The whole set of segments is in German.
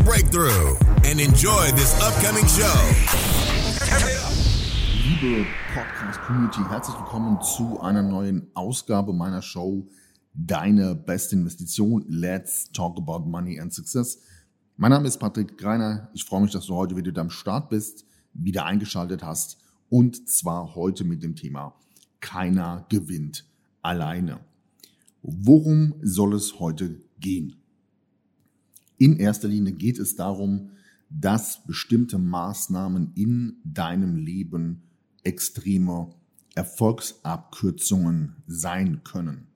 breakthrough and enjoy this upcoming show. Liebe Podcast-Community, herzlich willkommen zu einer neuen Ausgabe meiner Show Deine beste Investition. Let's talk about money and success. Mein Name ist Patrick Greiner. Ich freue mich, dass du heute wieder am Start bist, wieder eingeschaltet hast und zwar heute mit dem Thema Keiner gewinnt alleine. Worum soll es heute gehen? In erster Linie geht es darum, dass bestimmte Maßnahmen in deinem Leben extreme Erfolgsabkürzungen sein können.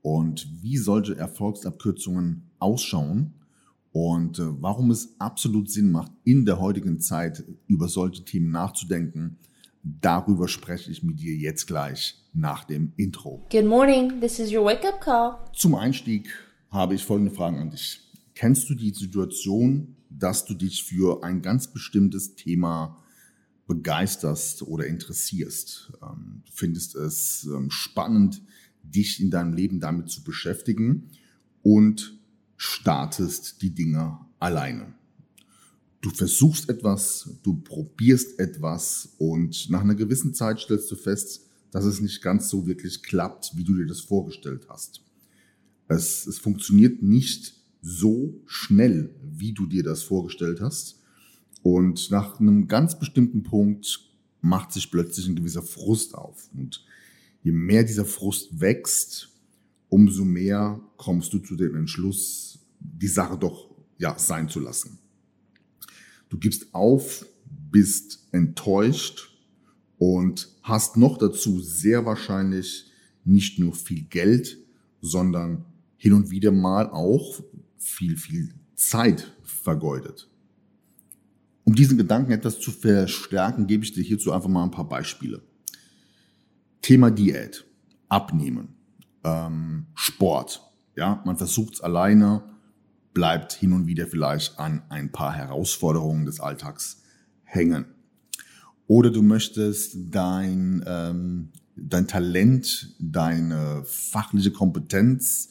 Und wie solche Erfolgsabkürzungen ausschauen und äh, warum es absolut Sinn macht, in der heutigen Zeit über solche Themen nachzudenken, darüber spreche ich mit dir jetzt gleich nach dem Intro. Good morning, this is your wake up call. Zum Einstieg habe ich folgende Fragen an dich. Kennst du die Situation, dass du dich für ein ganz bestimmtes Thema begeisterst oder interessierst? Ähm, du findest es ähm, spannend, dich in deinem Leben damit zu beschäftigen und startest die Dinge alleine. Du versuchst etwas, du probierst etwas und nach einer gewissen Zeit stellst du fest, dass es nicht ganz so wirklich klappt, wie du dir das vorgestellt hast. Es, es funktioniert nicht so schnell, wie du dir das vorgestellt hast. Und nach einem ganz bestimmten Punkt macht sich plötzlich ein gewisser Frust auf. Und je mehr dieser Frust wächst, umso mehr kommst du zu dem Entschluss, die Sache doch ja sein zu lassen. Du gibst auf, bist enttäuscht und hast noch dazu sehr wahrscheinlich nicht nur viel Geld, sondern hin und wieder mal auch viel, viel Zeit vergeudet. Um diesen Gedanken etwas zu verstärken, gebe ich dir hierzu einfach mal ein paar Beispiele. Thema Diät, Abnehmen, ähm, Sport. Ja, man versucht es alleine, bleibt hin und wieder vielleicht an ein paar Herausforderungen des Alltags hängen. Oder du möchtest dein, ähm, dein Talent, deine fachliche Kompetenz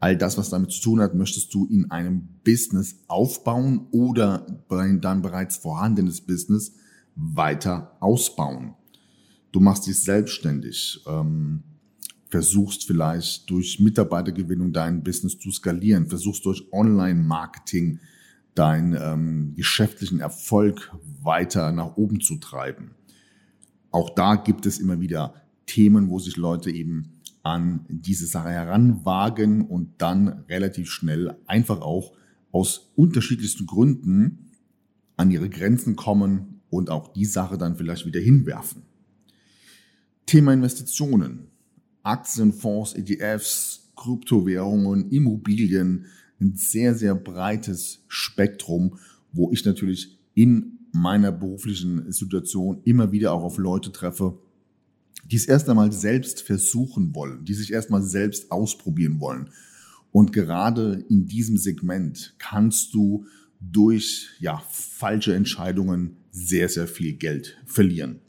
all das, was damit zu tun hat, möchtest du in einem Business aufbauen oder dein bereits vorhandenes Business weiter ausbauen. Du machst dich selbstständig, ähm, versuchst vielleicht durch Mitarbeitergewinnung dein Business zu skalieren, versuchst durch Online-Marketing deinen ähm, geschäftlichen Erfolg weiter nach oben zu treiben. Auch da gibt es immer wieder Themen, wo sich Leute eben an diese Sache heranwagen und dann relativ schnell einfach auch aus unterschiedlichsten Gründen an ihre Grenzen kommen und auch die Sache dann vielleicht wieder hinwerfen. Thema Investitionen. Aktien, Fonds, ETFs, Kryptowährungen, Immobilien, ein sehr, sehr breites Spektrum, wo ich natürlich in meiner beruflichen Situation immer wieder auch auf Leute treffe, die es erst einmal selbst versuchen wollen, die sich erstmal selbst ausprobieren wollen. Und gerade in diesem Segment kannst du durch ja, falsche Entscheidungen sehr, sehr viel Geld verlieren.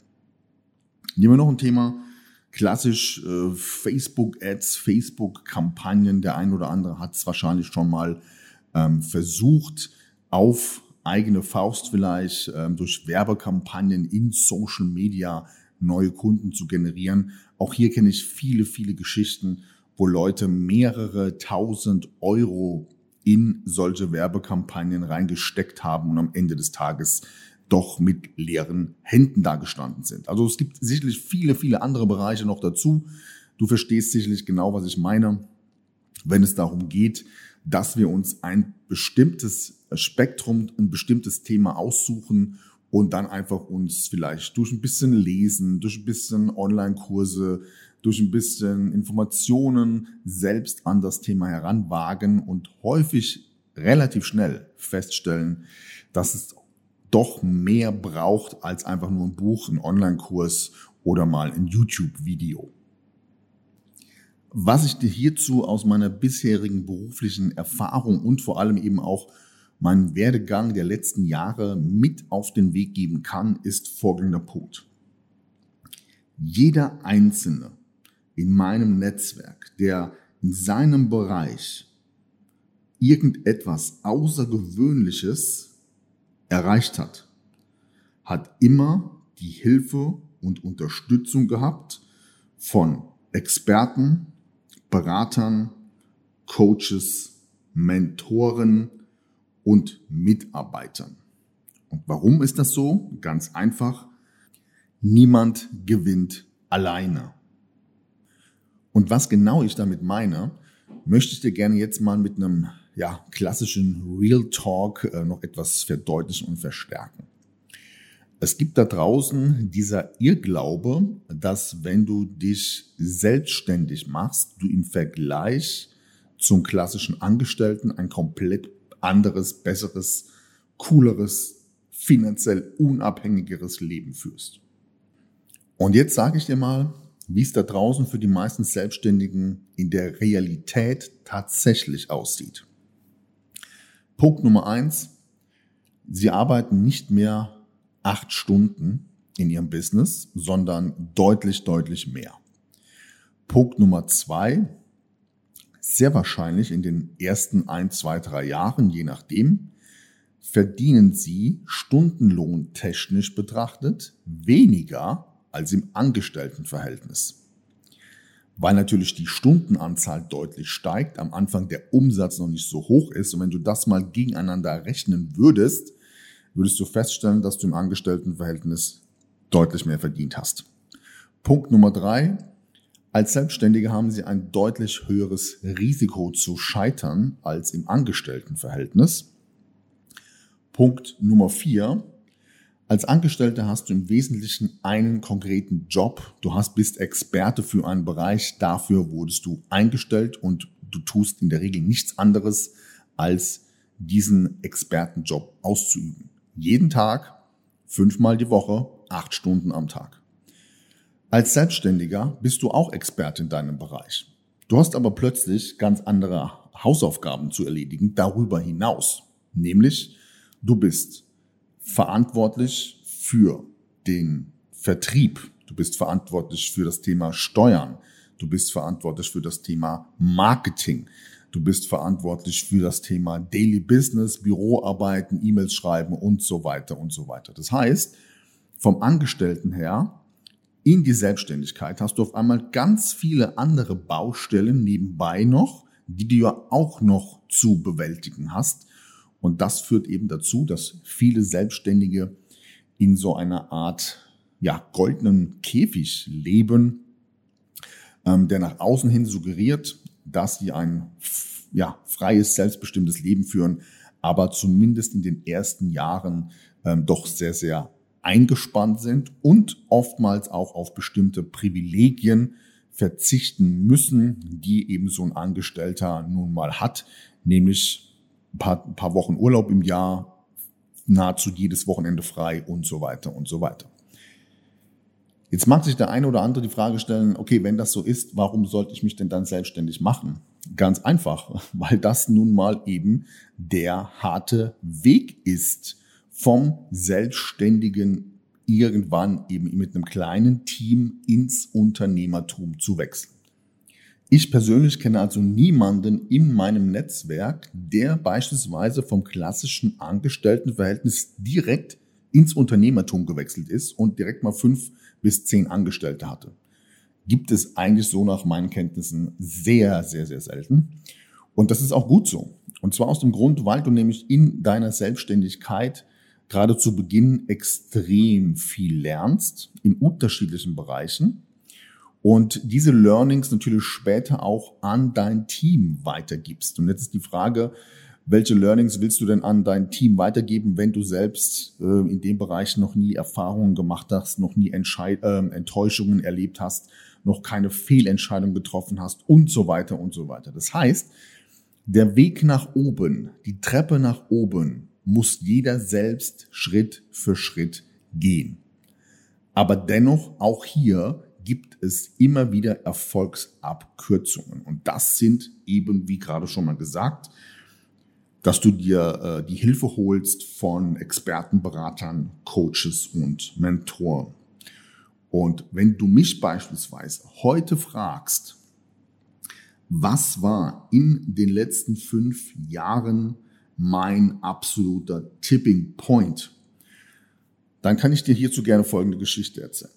Nehmen wir noch ein Thema, klassisch äh, Facebook-Ads, Facebook-Kampagnen. Der ein oder andere hat es wahrscheinlich schon mal ähm, versucht, auf eigene Faust vielleicht ähm, durch Werbekampagnen in Social Media neue Kunden zu generieren. Auch hier kenne ich viele, viele Geschichten, wo Leute mehrere tausend Euro in solche Werbekampagnen reingesteckt haben und am Ende des Tages doch mit leeren Händen dagestanden sind. Also es gibt sicherlich viele, viele andere Bereiche noch dazu. Du verstehst sicherlich genau, was ich meine, wenn es darum geht, dass wir uns ein bestimmtes Spektrum, ein bestimmtes Thema aussuchen und dann einfach uns vielleicht durch ein bisschen Lesen, durch ein bisschen Online-Kurse, durch ein bisschen Informationen selbst an das Thema heranwagen und häufig relativ schnell feststellen, dass es doch mehr braucht als einfach nur ein Buch, ein Online-Kurs oder mal ein YouTube-Video. Was ich dir hierzu aus meiner bisherigen beruflichen Erfahrung und vor allem eben auch meinen Werdegang der letzten Jahre mit auf den Weg geben kann, ist folgender Punkt. Jeder Einzelne in meinem Netzwerk, der in seinem Bereich irgendetwas Außergewöhnliches erreicht hat, hat immer die Hilfe und Unterstützung gehabt von Experten, Beratern, Coaches, Mentoren und Mitarbeitern. Und warum ist das so? Ganz einfach. Niemand gewinnt alleine. Und was genau ich damit meine, möchte ich dir gerne jetzt mal mit einem ja, klassischen Real Talk äh, noch etwas verdeutlichen und verstärken. Es gibt da draußen dieser Irrglaube, dass wenn du dich selbstständig machst, du im Vergleich zum klassischen Angestellten ein komplett anderes, besseres, cooleres, finanziell unabhängigeres Leben führst. Und jetzt sage ich dir mal, wie es da draußen für die meisten Selbstständigen in der Realität tatsächlich aussieht. Punkt Nummer eins. Sie arbeiten nicht mehr acht Stunden in ihrem Business, sondern deutlich, deutlich mehr. Punkt Nummer zwei, sehr wahrscheinlich in den ersten ein, zwei, drei Jahren, je nachdem, verdienen sie stundenlohntechnisch betrachtet weniger als im Angestelltenverhältnis. Weil natürlich die Stundenanzahl deutlich steigt, am Anfang der Umsatz noch nicht so hoch ist und wenn du das mal gegeneinander rechnen würdest, würdest du feststellen, dass du im Angestelltenverhältnis deutlich mehr verdient hast. Punkt Nummer drei. Als Selbstständige haben sie ein deutlich höheres Risiko zu scheitern als im Angestelltenverhältnis. Punkt Nummer vier. Als Angestellter hast du im Wesentlichen einen konkreten Job. Du hast, bist Experte für einen Bereich. Dafür wurdest du eingestellt und du tust in der Regel nichts anderes, als diesen Expertenjob auszuüben. Jeden Tag, fünfmal die Woche, acht Stunden am Tag. Als Selbstständiger bist du auch Experte in deinem Bereich. Du hast aber plötzlich ganz andere Hausaufgaben zu erledigen darüber hinaus. Nämlich, du bist verantwortlich für den Vertrieb. Du bist verantwortlich für das Thema Steuern. Du bist verantwortlich für das Thema Marketing. Du bist verantwortlich für das Thema Daily Business, Büroarbeiten, E-Mails schreiben und so weiter und so weiter. Das heißt, vom Angestellten her in die Selbstständigkeit hast du auf einmal ganz viele andere Baustellen nebenbei noch, die du ja auch noch zu bewältigen hast. Und das führt eben dazu, dass viele Selbstständige in so einer Art ja, goldenen Käfig leben, ähm, der nach außen hin suggeriert, dass sie ein ja, freies, selbstbestimmtes Leben führen, aber zumindest in den ersten Jahren ähm, doch sehr, sehr eingespannt sind und oftmals auch auf bestimmte Privilegien verzichten müssen, die eben so ein Angestellter nun mal hat, nämlich ein paar, ein paar Wochen Urlaub im Jahr, nahezu jedes Wochenende frei und so weiter und so weiter. Jetzt mag sich der eine oder andere die Frage stellen, okay, wenn das so ist, warum sollte ich mich denn dann selbstständig machen? Ganz einfach, weil das nun mal eben der harte Weg ist, vom Selbstständigen irgendwann eben mit einem kleinen Team ins Unternehmertum zu wechseln. Ich persönlich kenne also niemanden in meinem Netzwerk, der beispielsweise vom klassischen Angestelltenverhältnis direkt ins Unternehmertum gewechselt ist und direkt mal fünf bis zehn Angestellte hatte. Gibt es eigentlich so nach meinen Kenntnissen sehr, sehr, sehr selten. Und das ist auch gut so. Und zwar aus dem Grund, weil du nämlich in deiner Selbstständigkeit gerade zu Beginn extrem viel lernst in unterschiedlichen Bereichen und diese Learnings natürlich später auch an dein Team weitergibst. Und jetzt ist die Frage, welche Learnings willst du denn an dein Team weitergeben, wenn du selbst äh, in dem Bereich noch nie Erfahrungen gemacht hast, noch nie Entscheid äh, Enttäuschungen erlebt hast, noch keine Fehlentscheidung getroffen hast und so weiter und so weiter. Das heißt, der Weg nach oben, die Treppe nach oben, muss jeder selbst Schritt für Schritt gehen. Aber dennoch, auch hier gibt es immer wieder Erfolgsabkürzungen. Und das sind eben, wie gerade schon mal gesagt, dass du dir äh, die Hilfe holst von Experten, Beratern, Coaches und Mentoren. Und wenn du mich beispielsweise heute fragst, was war in den letzten fünf Jahren mein absoluter Tipping Point, dann kann ich dir hierzu gerne folgende Geschichte erzählen.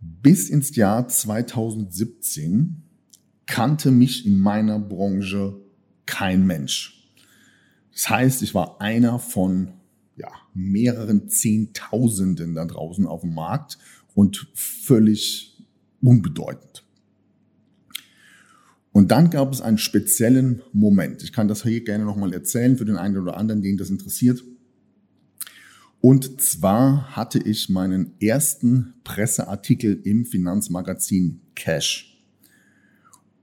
Bis ins Jahr 2017 kannte mich in meiner Branche kein Mensch. Das heißt, ich war einer von ja, mehreren Zehntausenden da draußen auf dem Markt und völlig unbedeutend. Und dann gab es einen speziellen Moment. Ich kann das hier gerne nochmal erzählen für den einen oder anderen, den das interessiert. Und zwar hatte ich meinen ersten Presseartikel im Finanzmagazin Cash.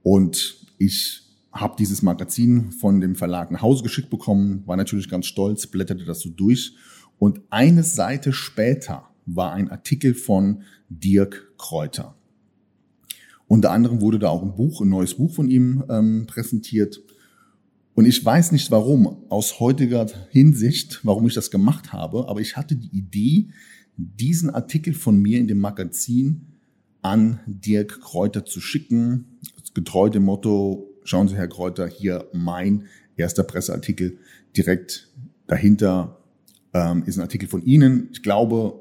Und ich habe dieses Magazin von dem Verlag nach Hause geschickt bekommen, war natürlich ganz stolz, blätterte das so durch. Und eine Seite später war ein Artikel von Dirk Kräuter. Unter anderem wurde da auch ein Buch, ein neues Buch von ihm ähm, präsentiert. Und ich weiß nicht warum, aus heutiger Hinsicht, warum ich das gemacht habe, aber ich hatte die Idee, diesen Artikel von mir in dem Magazin an Dirk Kräuter zu schicken. Getreu dem Motto, schauen Sie, Herr Kräuter, hier mein erster Presseartikel. Direkt dahinter ähm, ist ein Artikel von Ihnen. Ich glaube,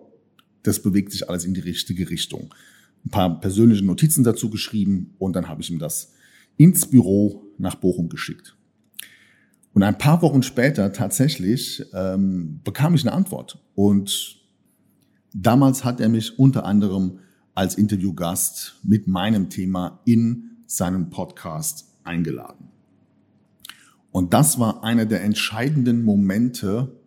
das bewegt sich alles in die richtige Richtung ein paar persönliche Notizen dazu geschrieben und dann habe ich ihm das ins Büro nach Bochum geschickt. Und ein paar Wochen später tatsächlich ähm, bekam ich eine Antwort. Und damals hat er mich unter anderem als Interviewgast mit meinem Thema in seinen Podcast eingeladen. Und das war einer der entscheidenden Momente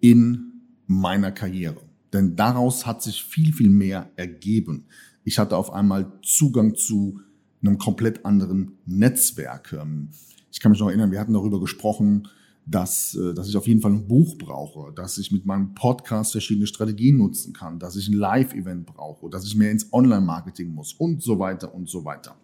in meiner Karriere. Denn daraus hat sich viel, viel mehr ergeben. Ich hatte auf einmal Zugang zu einem komplett anderen Netzwerk. Ähm, ich kann mich noch erinnern, wir hatten darüber gesprochen, dass, äh, dass ich auf jeden Fall ein Buch brauche, dass ich mit meinem Podcast verschiedene Strategien nutzen kann, dass ich ein Live-Event brauche, dass ich mehr ins Online-Marketing muss und so weiter und so weiter.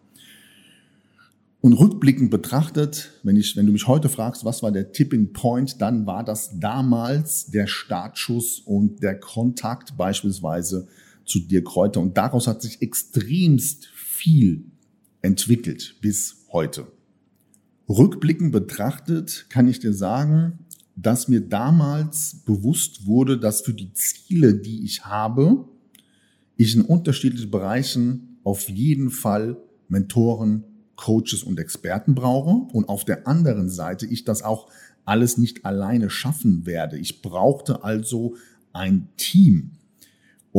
Und rückblickend betrachtet, wenn, ich, wenn du mich heute fragst, was war der Tipping Point, dann war das damals der Startschuss und der Kontakt beispielsweise zu dir Kräuter. Und daraus hat sich extremst viel entwickelt bis heute. Rückblickend betrachtet kann ich dir sagen, dass mir damals bewusst wurde, dass für die Ziele, die ich habe, ich in unterschiedlichen Bereichen auf jeden Fall Mentoren, Coaches und Experten brauche und auf der anderen Seite ich das auch alles nicht alleine schaffen werde. Ich brauchte also ein Team.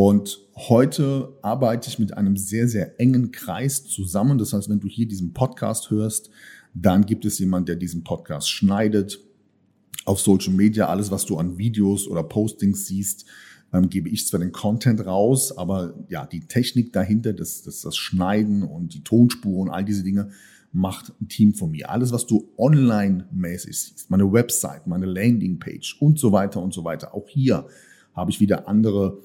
Und heute arbeite ich mit einem sehr, sehr engen Kreis zusammen. Das heißt, wenn du hier diesen Podcast hörst, dann gibt es jemand, der diesen Podcast schneidet. Auf Social Media, alles, was du an Videos oder Postings siehst, ähm, gebe ich zwar den Content raus, aber ja, die Technik dahinter, das, das, das Schneiden und die Tonspuren und all diese Dinge macht ein Team von mir. Alles, was du online-mäßig siehst, meine Website, meine Landingpage und so weiter und so weiter. Auch hier habe ich wieder andere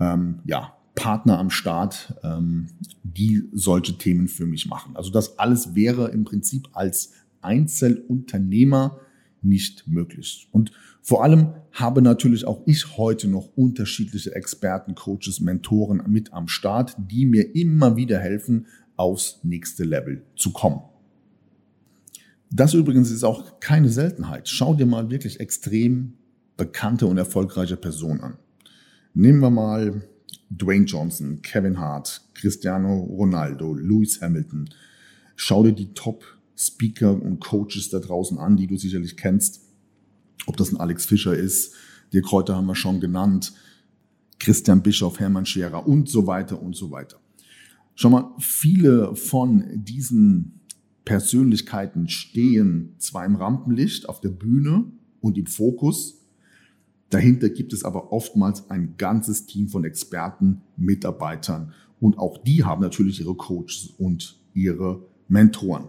ähm, ja, Partner am Start, ähm, die solche Themen für mich machen. Also das alles wäre im Prinzip als Einzelunternehmer nicht möglich. Und vor allem habe natürlich auch ich heute noch unterschiedliche Experten, Coaches, Mentoren mit am Start, die mir immer wieder helfen, aufs nächste Level zu kommen. Das übrigens ist auch keine Seltenheit. Schau dir mal wirklich extrem bekannte und erfolgreiche Personen an. Nehmen wir mal Dwayne Johnson, Kevin Hart, Cristiano Ronaldo, Lewis Hamilton. Schau dir die Top-Speaker und Coaches da draußen an, die du sicherlich kennst. Ob das ein Alex Fischer ist, die Kräuter haben wir schon genannt, Christian Bischoff, Hermann Scherer und so weiter und so weiter. Schau mal, viele von diesen Persönlichkeiten stehen zwar im Rampenlicht auf der Bühne und im Fokus, dahinter gibt es aber oftmals ein ganzes Team von Experten, Mitarbeitern und auch die haben natürlich ihre Coaches und ihre Mentoren.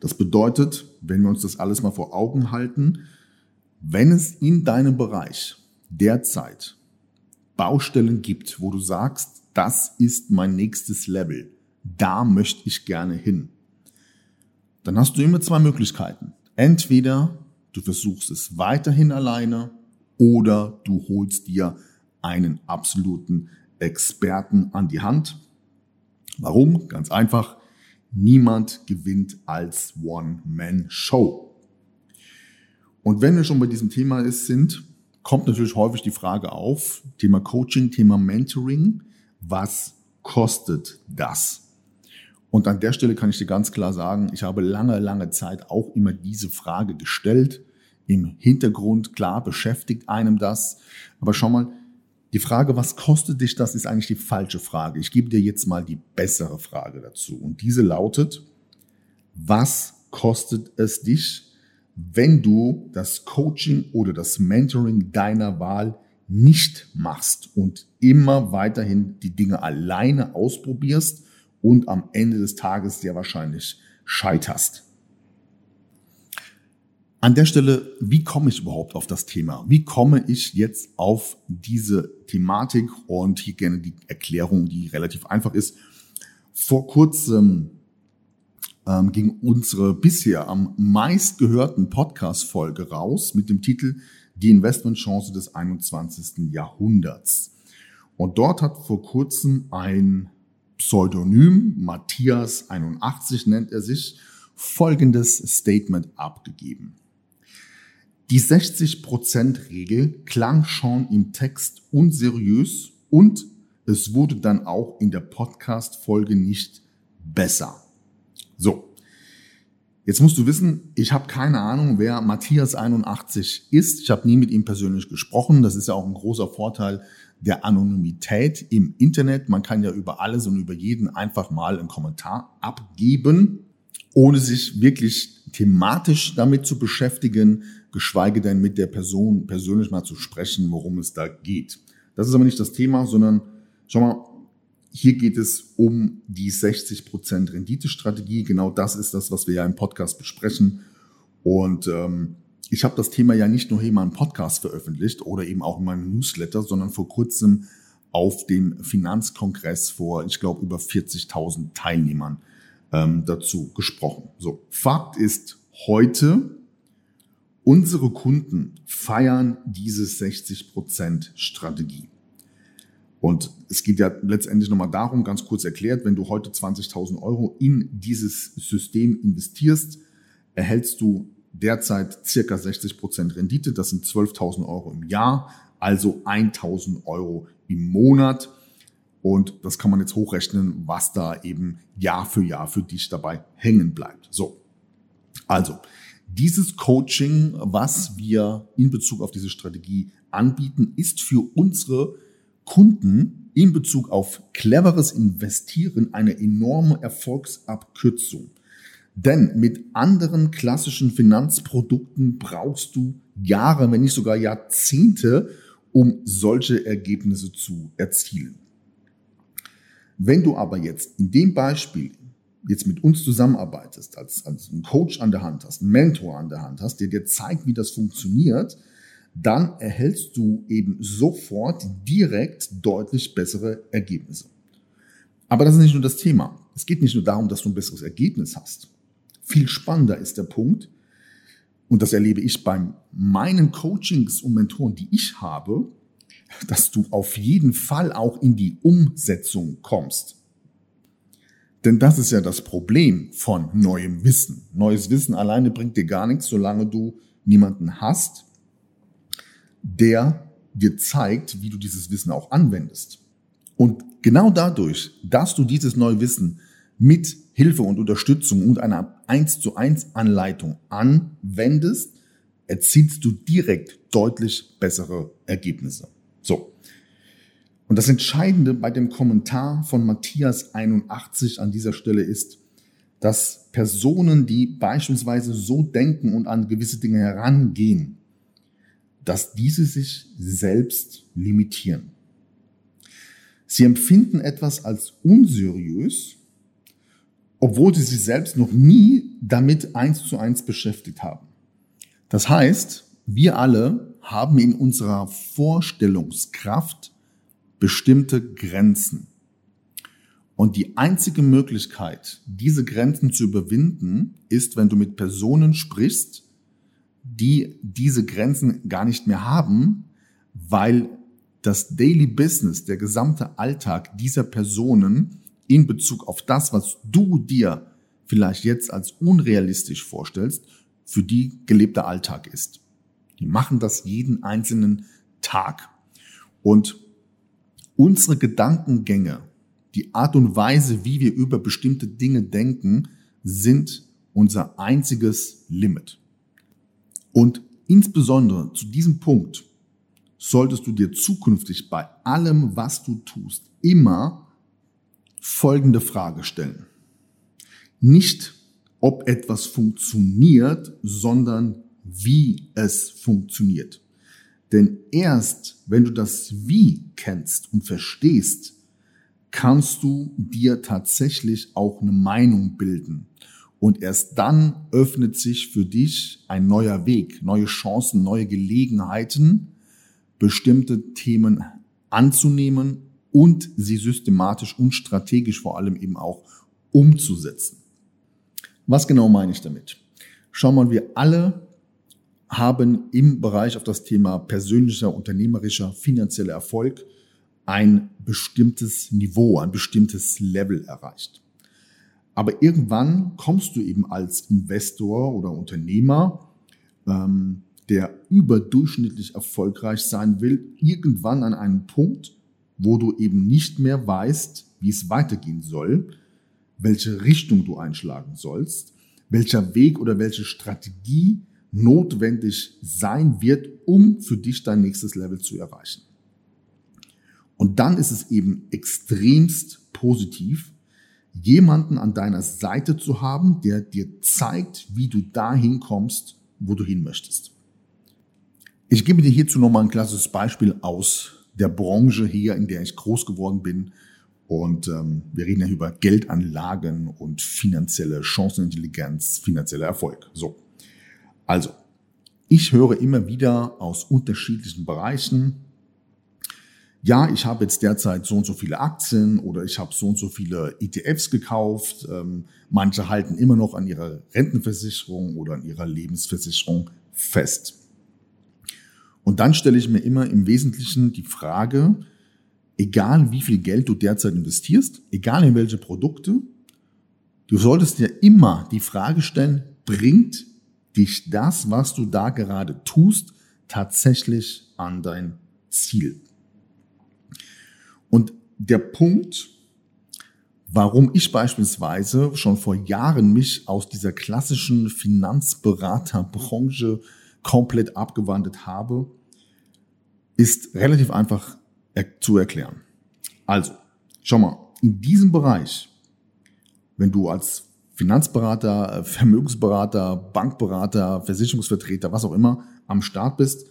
Das bedeutet, wenn wir uns das alles mal vor Augen halten, wenn es in deinem Bereich derzeit Baustellen gibt, wo du sagst, das ist mein nächstes Level, da möchte ich gerne hin, dann hast du immer zwei Möglichkeiten. Entweder du versuchst es weiterhin alleine oder du holst dir einen absoluten Experten an die Hand. Warum? Ganz einfach. Niemand gewinnt als One-Man-Show. Und wenn wir schon bei diesem Thema sind, kommt natürlich häufig die Frage auf, Thema Coaching, Thema Mentoring, was kostet das? Und an der Stelle kann ich dir ganz klar sagen, ich habe lange, lange Zeit auch immer diese Frage gestellt. Im Hintergrund, klar, beschäftigt einem das. Aber schau mal, die Frage, was kostet dich das, ist eigentlich die falsche Frage. Ich gebe dir jetzt mal die bessere Frage dazu. Und diese lautet, was kostet es dich, wenn du das Coaching oder das Mentoring deiner Wahl nicht machst und immer weiterhin die Dinge alleine ausprobierst und am Ende des Tages sehr wahrscheinlich scheiterst. An der Stelle, wie komme ich überhaupt auf das Thema? Wie komme ich jetzt auf diese Thematik? Und hier gerne die Erklärung, die relativ einfach ist. Vor kurzem ähm, ging unsere bisher am meistgehörten Podcast-Folge raus mit dem Titel Die Investmentchance des 21. Jahrhunderts. Und dort hat vor kurzem ein Pseudonym, Matthias 81 nennt er sich, folgendes Statement abgegeben. Die 60%-Regel klang schon im Text unseriös und es wurde dann auch in der Podcast-Folge nicht besser. So, jetzt musst du wissen, ich habe keine Ahnung, wer Matthias 81 ist. Ich habe nie mit ihm persönlich gesprochen. Das ist ja auch ein großer Vorteil der Anonymität im Internet. Man kann ja über alles und über jeden einfach mal einen Kommentar abgeben, ohne sich wirklich thematisch damit zu beschäftigen, geschweige denn mit der Person persönlich mal zu sprechen, worum es da geht. Das ist aber nicht das Thema, sondern schau mal, hier geht es um die 60% Renditestrategie. Genau das ist das, was wir ja im Podcast besprechen. Und ähm, ich habe das Thema ja nicht nur hier in meinem Podcast veröffentlicht oder eben auch in meinem Newsletter, sondern vor kurzem auf dem Finanzkongress vor, ich glaube, über 40.000 Teilnehmern ähm, dazu gesprochen. So, Fakt ist heute, Unsere Kunden feiern diese 60% Strategie. Und es geht ja letztendlich nochmal darum, ganz kurz erklärt, wenn du heute 20.000 Euro in dieses System investierst, erhältst du derzeit circa 60% Rendite. Das sind 12.000 Euro im Jahr, also 1.000 Euro im Monat. Und das kann man jetzt hochrechnen, was da eben Jahr für Jahr für dich dabei hängen bleibt. So. Also, dieses Coaching, was wir in Bezug auf diese Strategie anbieten, ist für unsere Kunden in Bezug auf cleveres Investieren eine enorme Erfolgsabkürzung. Denn mit anderen klassischen Finanzprodukten brauchst du Jahre, wenn nicht sogar Jahrzehnte, um solche Ergebnisse zu erzielen. Wenn du aber jetzt in dem Beispiel jetzt mit uns zusammenarbeitest, als, als einen Coach an der Hand hast, einen Mentor an der Hand hast, der dir zeigt, wie das funktioniert, dann erhältst du eben sofort direkt deutlich bessere Ergebnisse. Aber das ist nicht nur das Thema. Es geht nicht nur darum, dass du ein besseres Ergebnis hast. Viel spannender ist der Punkt, und das erlebe ich bei meinen Coachings und Mentoren, die ich habe, dass du auf jeden Fall auch in die Umsetzung kommst. Denn das ist ja das Problem von neuem Wissen. Neues Wissen alleine bringt dir gar nichts, solange du niemanden hast, der dir zeigt, wie du dieses Wissen auch anwendest. Und genau dadurch, dass du dieses neue Wissen mit Hilfe und Unterstützung und einer 1 zu 1 Anleitung anwendest, erzielst du direkt deutlich bessere Ergebnisse. So. Und das Entscheidende bei dem Kommentar von Matthias 81 an dieser Stelle ist, dass Personen, die beispielsweise so denken und an gewisse Dinge herangehen, dass diese sich selbst limitieren. Sie empfinden etwas als unseriös, obwohl sie sich selbst noch nie damit eins zu eins beschäftigt haben. Das heißt, wir alle haben in unserer Vorstellungskraft bestimmte Grenzen. Und die einzige Möglichkeit, diese Grenzen zu überwinden, ist, wenn du mit Personen sprichst, die diese Grenzen gar nicht mehr haben, weil das Daily Business, der gesamte Alltag dieser Personen in Bezug auf das, was du dir vielleicht jetzt als unrealistisch vorstellst, für die gelebter Alltag ist. Die machen das jeden einzelnen Tag. Und unsere Gedankengänge, die Art und Weise, wie wir über bestimmte Dinge denken, sind unser einziges Limit. Und insbesondere zu diesem Punkt solltest du dir zukünftig bei allem, was du tust, immer folgende Frage stellen. Nicht, ob etwas funktioniert, sondern wie es funktioniert. Denn erst wenn du das Wie kennst und verstehst, kannst du dir tatsächlich auch eine Meinung bilden. Und erst dann öffnet sich für dich ein neuer Weg, neue Chancen, neue Gelegenheiten, bestimmte Themen anzunehmen und sie systematisch und strategisch vor allem eben auch umzusetzen. Was genau meine ich damit? Schau mal, wir alle haben im Bereich auf das Thema persönlicher, unternehmerischer, finanzieller Erfolg ein bestimmtes Niveau, ein bestimmtes Level erreicht. Aber irgendwann kommst du eben als Investor oder Unternehmer, ähm, der überdurchschnittlich erfolgreich sein will, irgendwann an einen Punkt, wo du eben nicht mehr weißt, wie es weitergehen soll, welche Richtung du einschlagen sollst, welcher Weg oder welche Strategie notwendig sein wird, um für dich dein nächstes Level zu erreichen. Und dann ist es eben extremst positiv, jemanden an deiner Seite zu haben, der dir zeigt, wie du dahin kommst, wo du hin möchtest. Ich gebe dir hierzu nochmal ein klassisches Beispiel aus der Branche hier, in der ich groß geworden bin. Und ähm, wir reden ja über Geldanlagen und finanzielle Chancenintelligenz, finanzieller Erfolg. So. Also, ich höre immer wieder aus unterschiedlichen Bereichen, ja, ich habe jetzt derzeit so und so viele Aktien oder ich habe so und so viele ETFs gekauft. Ähm, manche halten immer noch an ihrer Rentenversicherung oder an ihrer Lebensversicherung fest. Und dann stelle ich mir immer im Wesentlichen die Frage, egal wie viel Geld du derzeit investierst, egal in welche Produkte, du solltest dir immer die Frage stellen, bringt dich das, was du da gerade tust, tatsächlich an dein Ziel? Und der Punkt, warum ich beispielsweise schon vor Jahren mich aus dieser klassischen Finanzberaterbranche komplett abgewandelt habe, ist relativ einfach zu erklären. Also, schau mal, in diesem Bereich, wenn du als Finanzberater, Vermögensberater, Bankberater, Versicherungsvertreter, was auch immer am Start bist,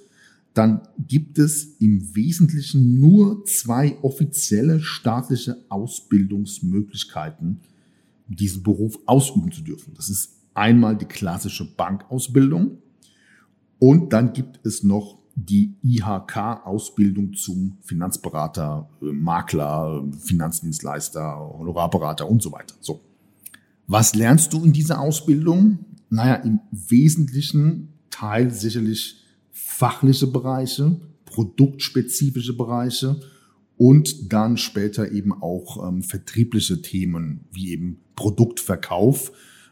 dann gibt es im Wesentlichen nur zwei offizielle staatliche Ausbildungsmöglichkeiten, diesen Beruf ausüben zu dürfen. Das ist einmal die klassische Bankausbildung und dann gibt es noch die IHK-Ausbildung zum Finanzberater, Makler, Finanzdienstleister, Honorarberater und so weiter. So. Was lernst du in dieser Ausbildung? Naja, im Wesentlichen Teil sicherlich fachliche Bereiche, produktspezifische Bereiche und dann später eben auch ähm, vertriebliche Themen wie eben Produktverkauf,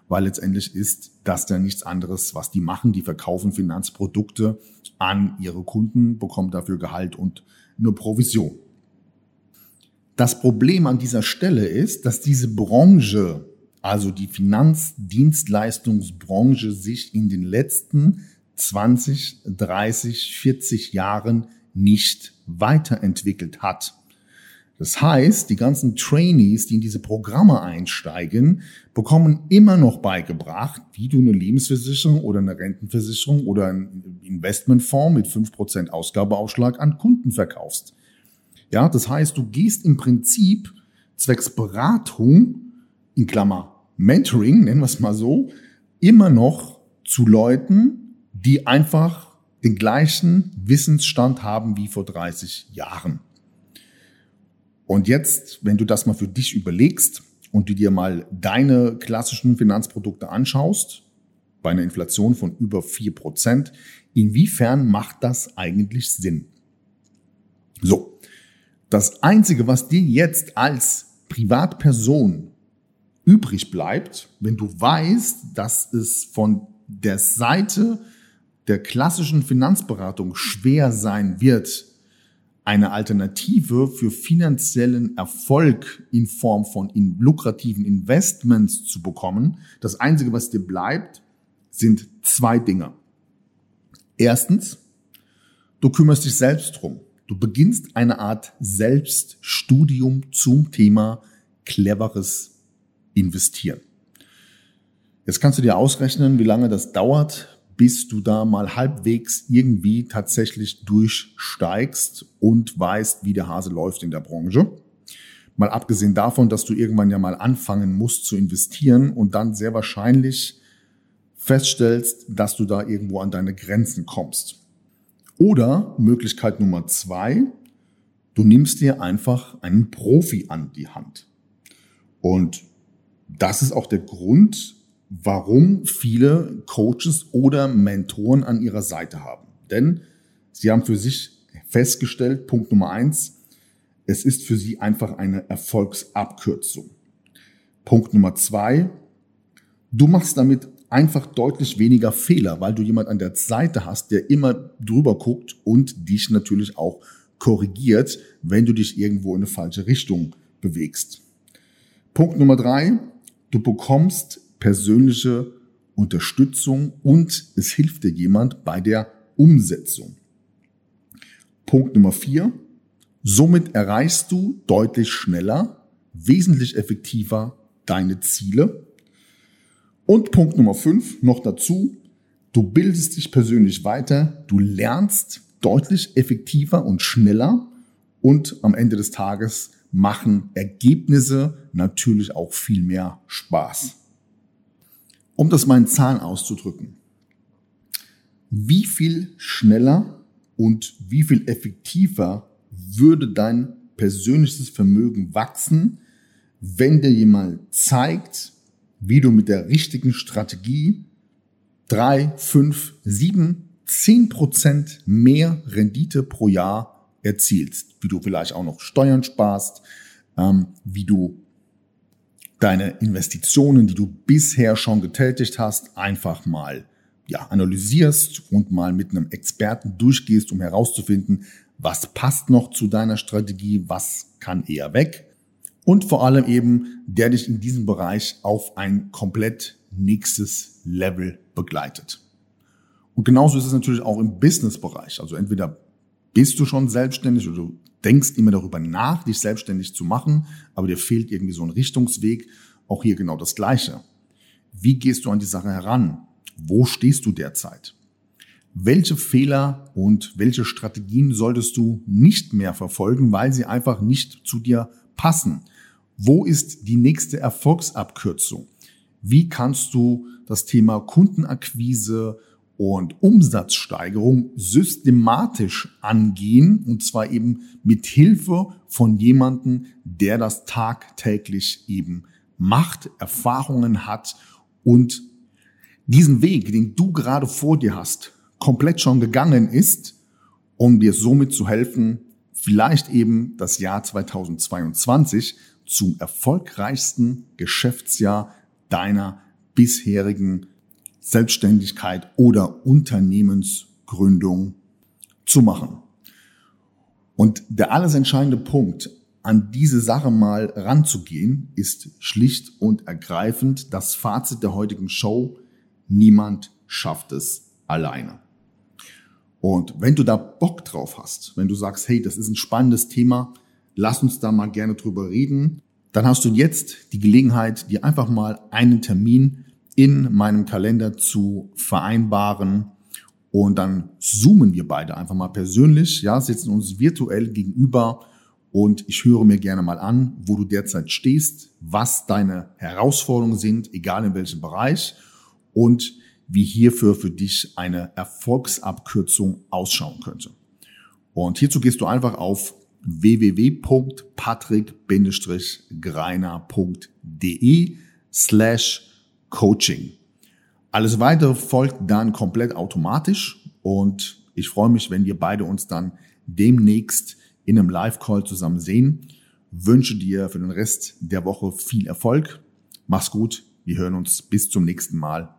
weil letztendlich ist das dann nichts anderes, was die machen. Die verkaufen Finanzprodukte an ihre Kunden, bekommen dafür Gehalt und eine Provision. Das Problem an dieser Stelle ist, dass diese Branche, also die Finanzdienstleistungsbranche, sich in den letzten 20, 30, 40 Jahren nicht weiterentwickelt hat. Das heißt, die ganzen Trainees, die in diese Programme einsteigen, bekommen immer noch beigebracht, wie du eine Lebensversicherung oder eine Rentenversicherung oder ein Investmentfonds mit 5% Ausgabeausschlag an Kunden verkaufst. Ja, das heißt, du gehst im Prinzip zwecks Beratung, in Klammer Mentoring, nennen wir es mal so, immer noch zu Leuten, die einfach den gleichen Wissensstand haben wie vor 30 Jahren. Und jetzt, wenn du das mal für dich überlegst und du dir mal deine klassischen Finanzprodukte anschaust, bei einer Inflation von über vier Prozent, inwiefern macht das eigentlich Sinn? So, das Einzige, was dir jetzt als Privatperson übrig bleibt, wenn du weißt, dass es von der Seite der klassischen Finanzberatung schwer sein wird, eine Alternative für finanziellen Erfolg in Form von in lukrativen Investments zu bekommen. Das Einzige, was dir bleibt, sind zwei Dinge. Erstens, du kümmerst dich selbst drum. Du beginnst eine Art Selbststudium zum Thema cleveres Investieren. Jetzt kannst du dir ausrechnen, wie lange das dauert, bis du da mal halbwegs irgendwie tatsächlich durchsteigst und weißt, wie der Hase läuft in der Branche. Mal abgesehen davon, dass du irgendwann ja mal anfangen musst zu investieren und dann sehr wahrscheinlich feststellst, dass du da irgendwo an deine Grenzen kommst. Oder Möglichkeit Nummer zwei, du nimmst dir einfach einen Profi an die Hand. Und das ist auch der Grund, warum viele Coaches oder Mentoren an ihrer Seite haben. Denn sie haben für sich festgestellt, Punkt Nummer eins, es ist für sie einfach eine Erfolgsabkürzung. Punkt Nummer zwei, du machst damit einfach deutlich weniger Fehler, weil du jemand an der Seite hast, der immer drüber guckt und dich natürlich auch korrigiert, wenn du dich irgendwo in eine falsche Richtung bewegst. Punkt Nummer drei, du bekommst persönliche Unterstützung und es hilft dir jemand bei der Umsetzung. Punkt Nummer vier. Somit erreichst du deutlich schneller, wesentlich effektiver deine Ziele. Und Punkt Nummer fünf noch dazu. Du bildest dich persönlich weiter. Du lernst deutlich effektiver und schneller. Und am Ende des Tages machen Ergebnisse natürlich auch viel mehr Spaß. Um das mal in Zahlen auszudrücken. Wie viel schneller und wie viel effektiver würde dein persönliches Vermögen wachsen, wenn dir jemand zeigt, wie du mit der richtigen Strategie drei, fünf, sieben, zehn Prozent mehr Rendite pro Jahr erzielst, wie du vielleicht auch noch Steuern sparst, ähm, wie du deine Investitionen, die du bisher schon getätigt hast, einfach mal ja, analysierst und mal mit einem Experten durchgehst, um herauszufinden, was passt noch zu deiner Strategie, was kann eher weg. Und vor allem eben, der dich in diesem Bereich auf ein komplett nächstes Level begleitet. Und genauso ist es natürlich auch im Business-Bereich. Also entweder bist du schon selbstständig oder du denkst immer darüber nach, dich selbstständig zu machen, aber dir fehlt irgendwie so ein Richtungsweg. Auch hier genau das Gleiche. Wie gehst du an die Sache heran? Wo stehst du derzeit? Welche Fehler und welche Strategien solltest du nicht mehr verfolgen, weil sie einfach nicht zu dir passen? Wo ist die nächste Erfolgsabkürzung? Wie kannst du das Thema Kundenakquise, und Umsatzsteigerung systematisch angehen und zwar eben mit Hilfe von jemanden, der das tagtäglich eben macht, Erfahrungen hat und diesen Weg, den du gerade vor dir hast, komplett schon gegangen ist, um dir somit zu helfen, vielleicht eben das Jahr 2022 zum erfolgreichsten Geschäftsjahr deiner bisherigen Selbstständigkeit oder Unternehmensgründung zu machen. Und der alles entscheidende Punkt, an diese Sache mal ranzugehen, ist schlicht und ergreifend das Fazit der heutigen Show. Niemand schafft es alleine. Und wenn du da Bock drauf hast, wenn du sagst, hey, das ist ein spannendes Thema, lass uns da mal gerne drüber reden. Dann hast du jetzt die Gelegenheit, dir einfach mal einen Termin in meinem Kalender zu vereinbaren. Und dann zoomen wir beide einfach mal persönlich, ja, sitzen uns virtuell gegenüber und ich höre mir gerne mal an, wo du derzeit stehst, was deine Herausforderungen sind, egal in welchem Bereich und wie hierfür für dich eine Erfolgsabkürzung ausschauen könnte. Und hierzu gehst du einfach auf www.patrick-greiner.de slash coaching. Alles weitere folgt dann komplett automatisch und ich freue mich, wenn wir beide uns dann demnächst in einem Live-Call zusammen sehen. Wünsche dir für den Rest der Woche viel Erfolg. Mach's gut. Wir hören uns bis zum nächsten Mal.